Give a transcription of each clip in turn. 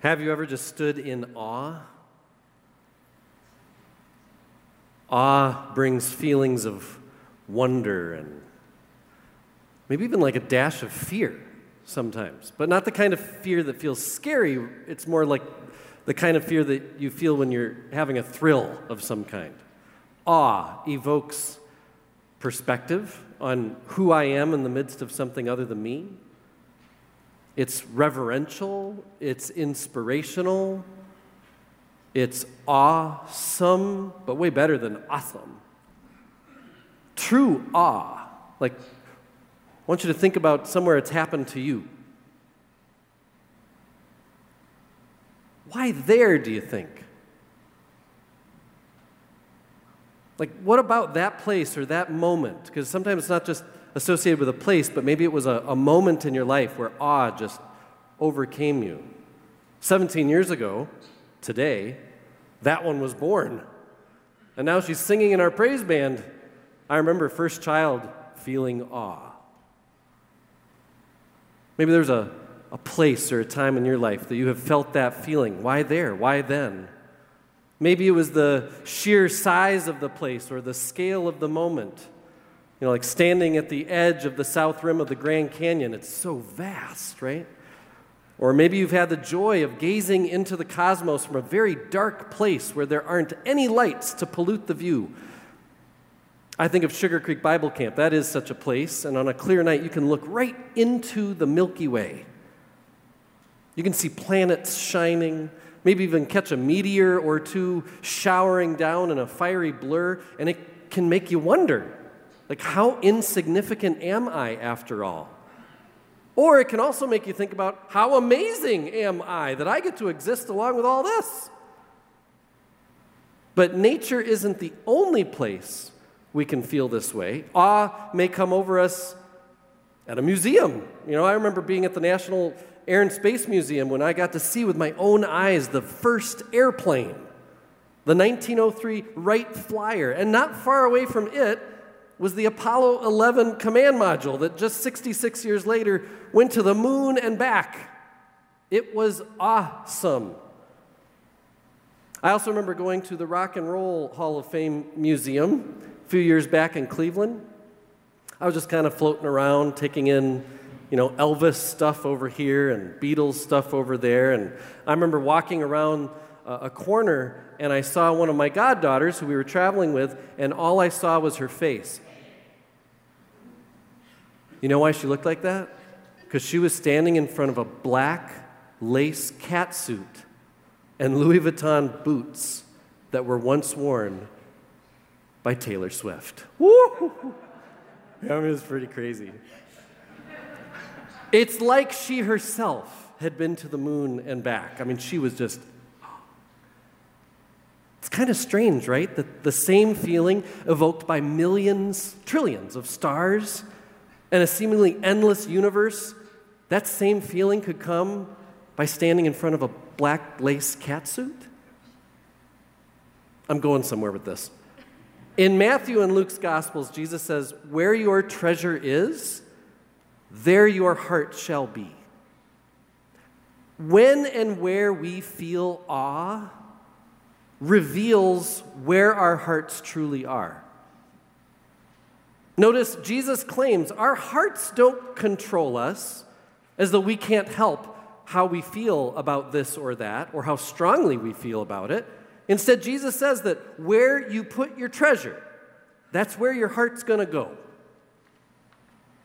Have you ever just stood in awe? Awe brings feelings of wonder and maybe even like a dash of fear sometimes, but not the kind of fear that feels scary. It's more like the kind of fear that you feel when you're having a thrill of some kind. Awe evokes perspective on who I am in the midst of something other than me. It's reverential, it's inspirational, it's awesome, but way better than awesome. True awe, like, I want you to think about somewhere it's happened to you. Why there, do you think? Like, what about that place or that moment? Because sometimes it's not just associated with a place, but maybe it was a, a moment in your life where awe just overcame you. 17 years ago, today, that one was born. And now she's singing in our praise band. I remember first child feeling awe. Maybe there's a, a place or a time in your life that you have felt that feeling. Why there? Why then? Maybe it was the sheer size of the place or the scale of the moment. You know, like standing at the edge of the south rim of the Grand Canyon, it's so vast, right? Or maybe you've had the joy of gazing into the cosmos from a very dark place where there aren't any lights to pollute the view. I think of Sugar Creek Bible Camp. That is such a place, and on a clear night, you can look right into the Milky Way. You can see planets shining, maybe even catch a meteor or two showering down in a fiery blur, and it can make you wonder like, how insignificant am I after all? Or it can also make you think about how amazing am I that I get to exist along with all this? But nature isn't the only place we can feel this way. Awe may come over us at a museum. You know, I remember being at the National Air and Space Museum when I got to see with my own eyes the first airplane, the 1903 Wright Flyer. And not far away from it was the Apollo 11 command module that just 66 years later went to the moon and back. It was awesome. I also remember going to the Rock and Roll Hall of Fame Museum a few years back in Cleveland. I was just kind of floating around, taking in, you know, Elvis stuff over here and Beatles stuff over there. And I remember walking around uh, a corner and I saw one of my goddaughters who we were traveling with, and all I saw was her face. You know why she looked like that? Because she was standing in front of a black lace catsuit and Louis Vuitton boots that were once worn by Taylor Swift. Woo! I mean, pretty crazy. It's like she herself had been to the moon and back. I mean, she was just. It's kind of strange, right? That the same feeling evoked by millions, trillions of stars and a seemingly endless universe, that same feeling could come by standing in front of a black lace catsuit? I'm going somewhere with this. In Matthew and Luke's Gospels, Jesus says, Where your treasure is, there your heart shall be. When and where we feel awe reveals where our hearts truly are. Notice Jesus claims our hearts don't control us as though we can't help how we feel about this or that or how strongly we feel about it. Instead, Jesus says that where you put your treasure, that's where your heart's going to go.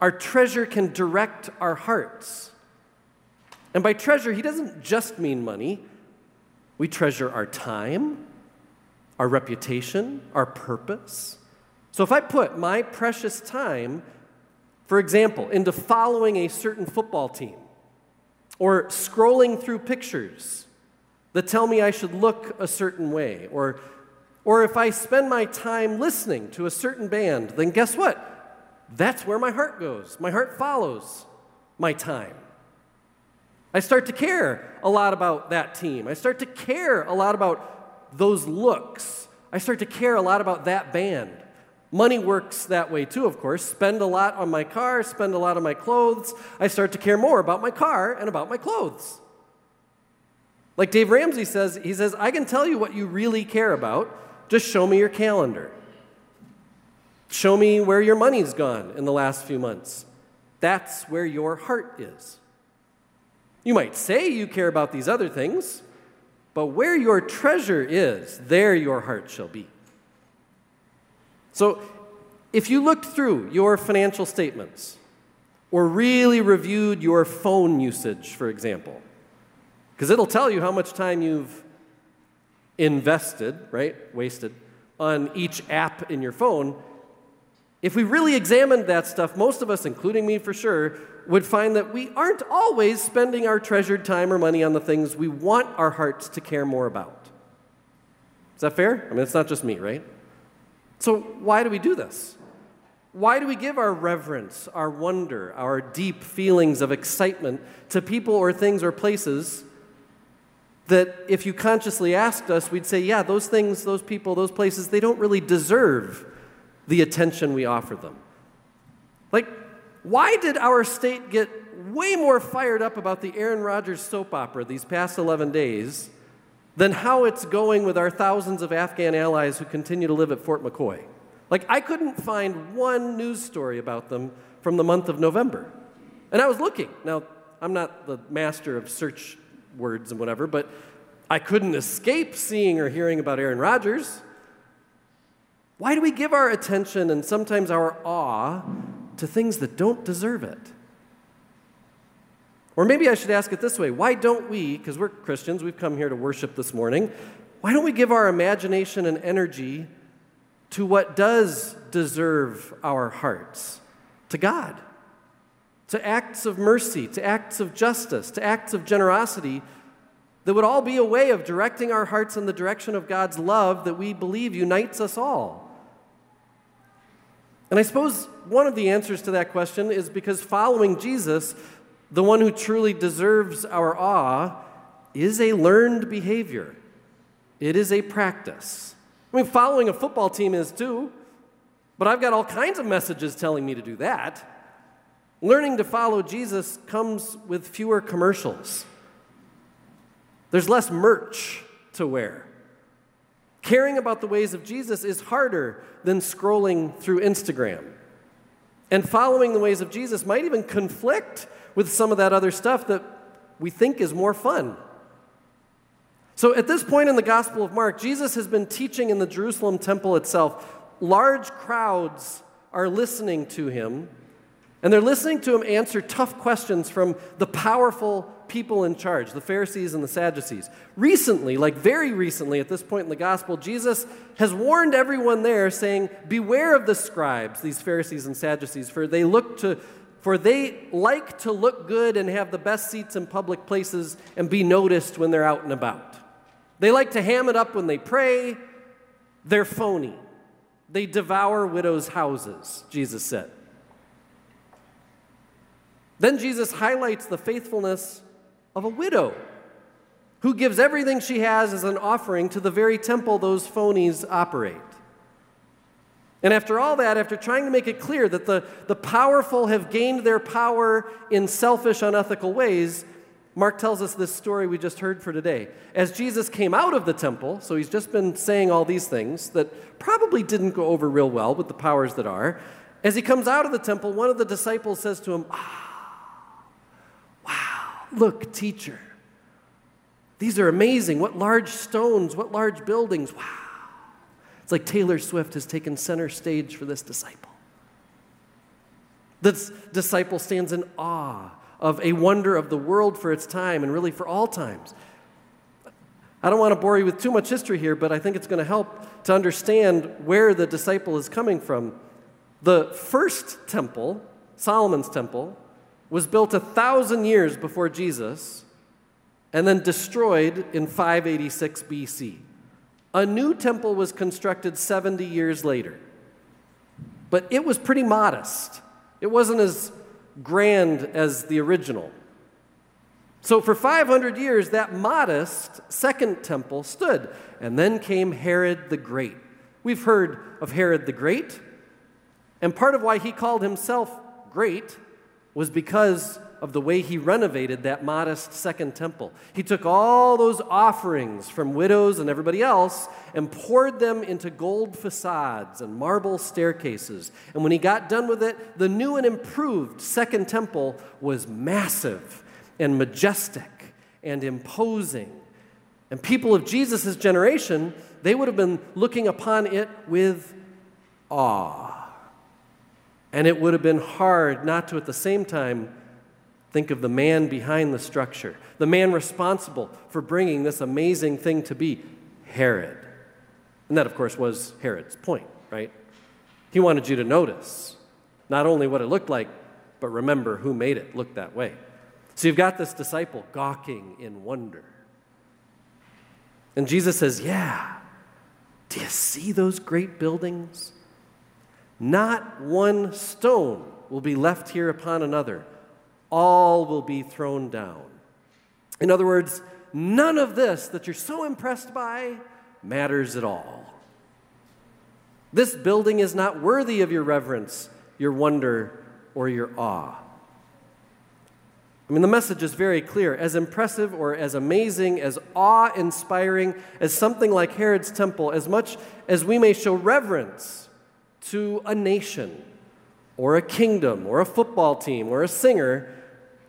Our treasure can direct our hearts. And by treasure, he doesn't just mean money. We treasure our time, our reputation, our purpose. So if I put my precious time, for example, into following a certain football team or scrolling through pictures that tell me I should look a certain way, or, or if I spend my time listening to a certain band, then guess what? That's where my heart goes. My heart follows my time. I start to care a lot about that team. I start to care a lot about those looks. I start to care a lot about that band. Money works that way too, of course. Spend a lot on my car, spend a lot on my clothes. I start to care more about my car and about my clothes. Like Dave Ramsey says, he says, I can tell you what you really care about. Just show me your calendar. Show me where your money's gone in the last few months. That's where your heart is. You might say you care about these other things, but where your treasure is, there your heart shall be. So, if you looked through your financial statements or really reviewed your phone usage, for example, because it'll tell you how much time you've invested, right? Wasted on each app in your phone. If we really examined that stuff, most of us, including me for sure, would find that we aren't always spending our treasured time or money on the things we want our hearts to care more about. Is that fair? I mean, it's not just me, right? So, why do we do this? Why do we give our reverence, our wonder, our deep feelings of excitement to people or things or places that if you consciously asked us, we'd say, yeah, those things, those people, those places, they don't really deserve the attention we offer them. Like, why did our state get way more fired up about the Aaron Rodgers soap opera these past 11 days than how it's going with our thousands of Afghan allies who continue to live at Fort McCoy? Like, I couldn't find one news story about them from the month of November. And I was looking. Now, I'm not the master of search words and whatever, but I couldn't escape seeing or hearing about Aaron Rodgers. Why do we give our attention and sometimes our awe to things that don't deserve it? Or maybe I should ask it this way why don't we, because we're Christians, we've come here to worship this morning, why don't we give our imagination and energy to what does deserve our hearts? To God, to acts of mercy, to acts of justice, to acts of generosity that would all be a way of directing our hearts in the direction of God's love that we believe unites us all. And I suppose one of the answers to that question is because following Jesus, the one who truly deserves our awe, is a learned behavior. It is a practice. I mean, following a football team is too, but I've got all kinds of messages telling me to do that. Learning to follow Jesus comes with fewer commercials. There's less merch to wear. Caring about the ways of Jesus is harder than scrolling through Instagram. And following the ways of Jesus might even conflict with some of that other stuff that we think is more fun. So, at this point in the Gospel of Mark, Jesus has been teaching in the Jerusalem temple itself. Large crowds are listening to him, and they're listening to him answer tough questions from the powerful people in charge, the Pharisees and the Sadducees. Recently, like very recently at this point in the gospel, Jesus has warned everyone there, saying, Beware of the scribes, these Pharisees and Sadducees, for they look to for they like to look good and have the best seats in public places and be noticed when they're out and about. They like to ham it up when they pray. They're phony. They devour widows' houses, Jesus said. Then Jesus highlights the faithfulness of a widow who gives everything she has as an offering to the very temple those phonies operate. And after all that, after trying to make it clear that the, the powerful have gained their power in selfish, unethical ways, Mark tells us this story we just heard for today. As Jesus came out of the temple, so he's just been saying all these things that probably didn't go over real well with the powers that are. As he comes out of the temple, one of the disciples says to him, ah, Look, teacher, these are amazing. What large stones, what large buildings. Wow. It's like Taylor Swift has taken center stage for this disciple. This disciple stands in awe of a wonder of the world for its time and really for all times. I don't want to bore you with too much history here, but I think it's going to help to understand where the disciple is coming from. The first temple, Solomon's temple, was built a thousand years before Jesus and then destroyed in 586 BC. A new temple was constructed 70 years later, but it was pretty modest. It wasn't as grand as the original. So, for 500 years, that modest second temple stood. And then came Herod the Great. We've heard of Herod the Great. And part of why he called himself great was because of the way he renovated that modest second temple. He took all those offerings from widows and everybody else and poured them into gold facades and marble staircases. And when he got done with it, the new and improved second temple was massive and majestic and imposing. And people of Jesus' generation, they would have been looking upon it with awe. And it would have been hard not to at the same time think of the man behind the structure, the man responsible for bringing this amazing thing to be Herod. And that, of course, was Herod's point, right? He wanted you to notice not only what it looked like, but remember who made it look that way. So you've got this disciple gawking in wonder. And Jesus says, Yeah, do you see those great buildings? Not one stone will be left here upon another, all will be thrown down. In other words, none of this that you're so impressed by matters at all. This building is not worthy of your reverence, your wonder, or your awe. I mean, the message is very clear. As impressive or as amazing, as awe inspiring as something like Herod's temple, as much as we may show reverence to a nation or a kingdom or a football team or a singer,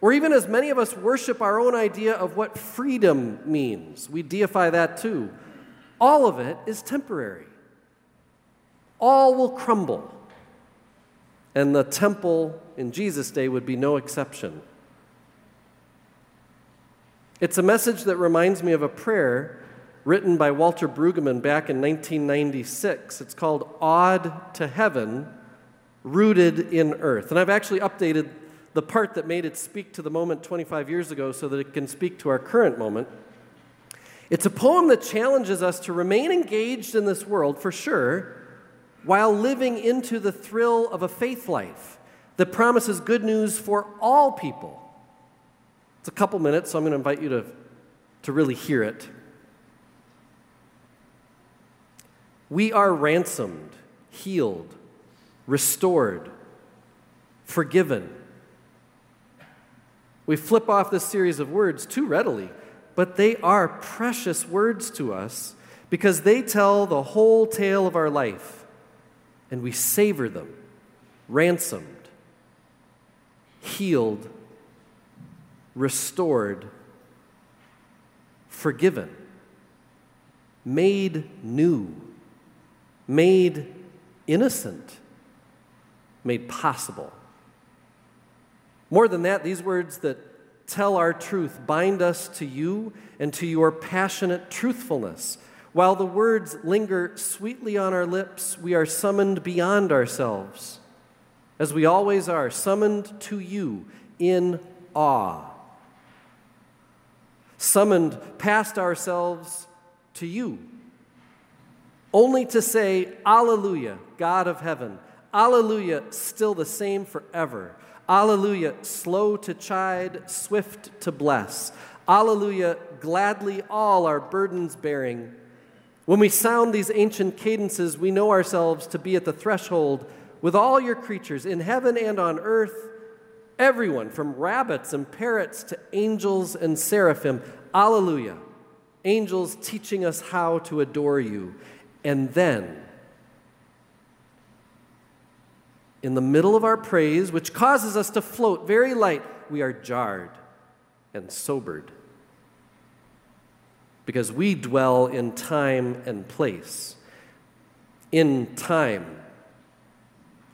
or even as many of us worship our own idea of what freedom means, we deify that too. All of it is temporary. All will crumble. And the temple in Jesus' day would be no exception. It's a message that reminds me of a prayer written by Walter Brueggemann back in 1996. It's called Awed to Heaven, Rooted in Earth. And I've actually updated the part that made it speak to the moment 25 years ago so that it can speak to our current moment. It's a poem that challenges us to remain engaged in this world, for sure, while living into the thrill of a faith life that promises good news for all people it's a couple minutes, so I'm going to invite you to, to really hear it. We are ransomed, healed, restored, forgiven. We flip off this series of words too readily, but they are precious words to us because they tell the whole tale of our life, and we savor them ransomed, healed, restored, forgiven, made new, made innocent, made possible. More than that, these words that tell our truth bind us to you and to your passionate truthfulness. While the words linger sweetly on our lips, we are summoned beyond ourselves, as we always are, summoned to you in awe summoned past ourselves to you, only to say, Alleluia, God of heaven. Alleluia, still the same forever. Alleluia, slow to chide, swift to bless. Alleluia, gladly all our burdens bearing. When we sound these ancient cadences, we know ourselves to be at the threshold with all your creatures in heaven and on earth Everyone, from rabbits and parrots to angels and seraphim. Alleluia. Angels teaching us how to adore you. And then, in the middle of our praise, which causes us to float very light, we are jarred and sobered. Because we dwell in time and place. In time,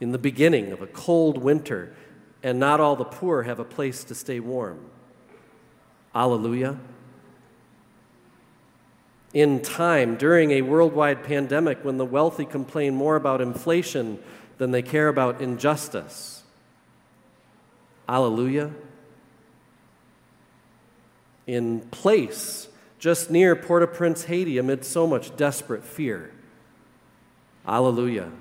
in the beginning of a cold winter, and not all the poor have a place to stay warm. Alleluia. In time, during a worldwide pandemic, when the wealthy complain more about inflation than they care about injustice. Alleluia. In place, just near Port au Prince, Haiti, amid so much desperate fear. Alleluia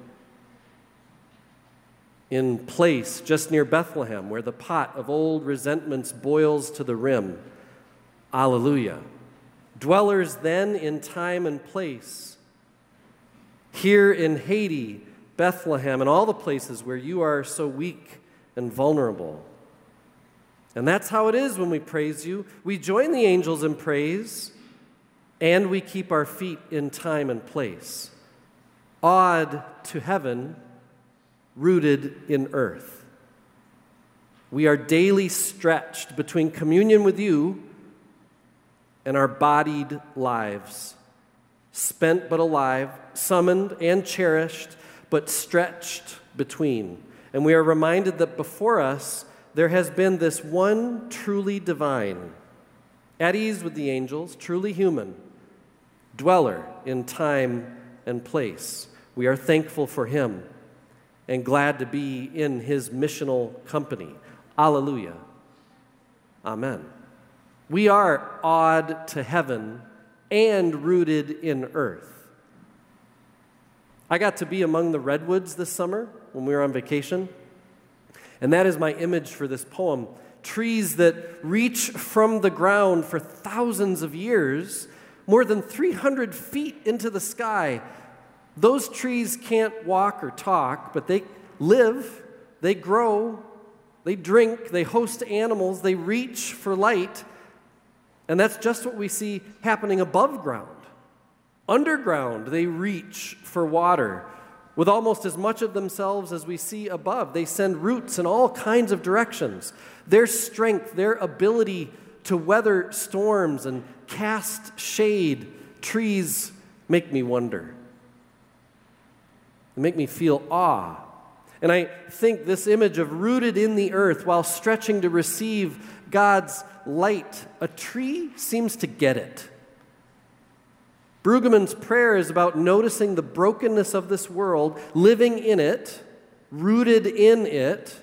in place just near Bethlehem, where the pot of old resentments boils to the rim. Alleluia. Dwellers then in time and place. Here in Haiti, Bethlehem, and all the places where you are so weak and vulnerable. And that's how it is when we praise you. We join the angels in praise, and we keep our feet in time and place, awed to heaven, rooted in earth. We are daily stretched between communion with you and our bodied lives, spent but alive, summoned and cherished, but stretched between. And we are reminded that before us, there has been this one truly divine, at ease with the angels, truly human, dweller in time and place. We are thankful for him and glad to be in his missional company. Alleluia. Amen. We are awed to heaven and rooted in earth. I got to be among the redwoods this summer when we were on vacation. And that is my image for this poem. Trees that reach from the ground for thousands of years, more than 300 feet into the sky. Those trees can't walk or talk, but they live, they grow, they drink, they host animals, they reach for light. And that's just what we see happening above ground. Underground, they reach for water with almost as much of themselves as we see above. They send roots in all kinds of directions. Their strength, their ability to weather storms and cast shade, trees make me wonder. They make me feel awe. And I think this image of rooted in the earth while stretching to receive God's light, a tree seems to get it. Brueggemann's prayer is about noticing the brokenness of this world, living in it, rooted in it,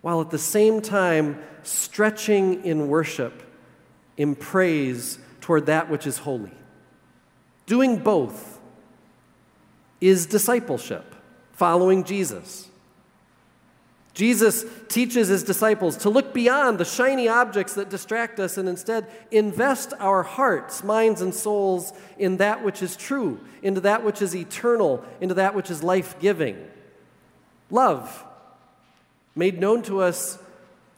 while at the same time stretching in worship, in praise toward that which is holy. Doing both is discipleship, following Jesus. Jesus teaches his disciples to look beyond the shiny objects that distract us and instead invest our hearts, minds, and souls in that which is true, into that which is eternal, into that which is life giving. Love, made known to us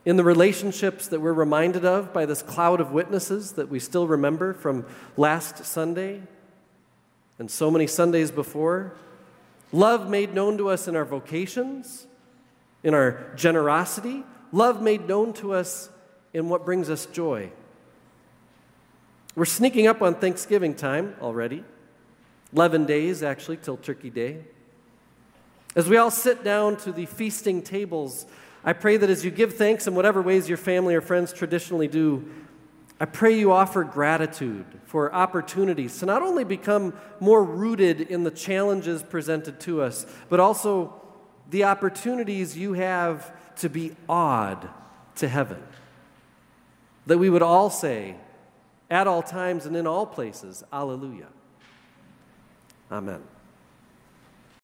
in the relationships that we're reminded of by this cloud of witnesses that we still remember from last Sunday and so many Sundays before. Love made known to us in our vocations in our generosity, love made known to us in what brings us joy. We're sneaking up on Thanksgiving time already. 11 days, actually, till Turkey Day. As we all sit down to the feasting tables, I pray that as you give thanks in whatever ways your family or friends traditionally do, I pray you offer gratitude for opportunities to not only become more rooted in the challenges presented to us, but also the opportunities you have to be awed to heaven. That we would all say, at all times and in all places, Alleluia. Amen.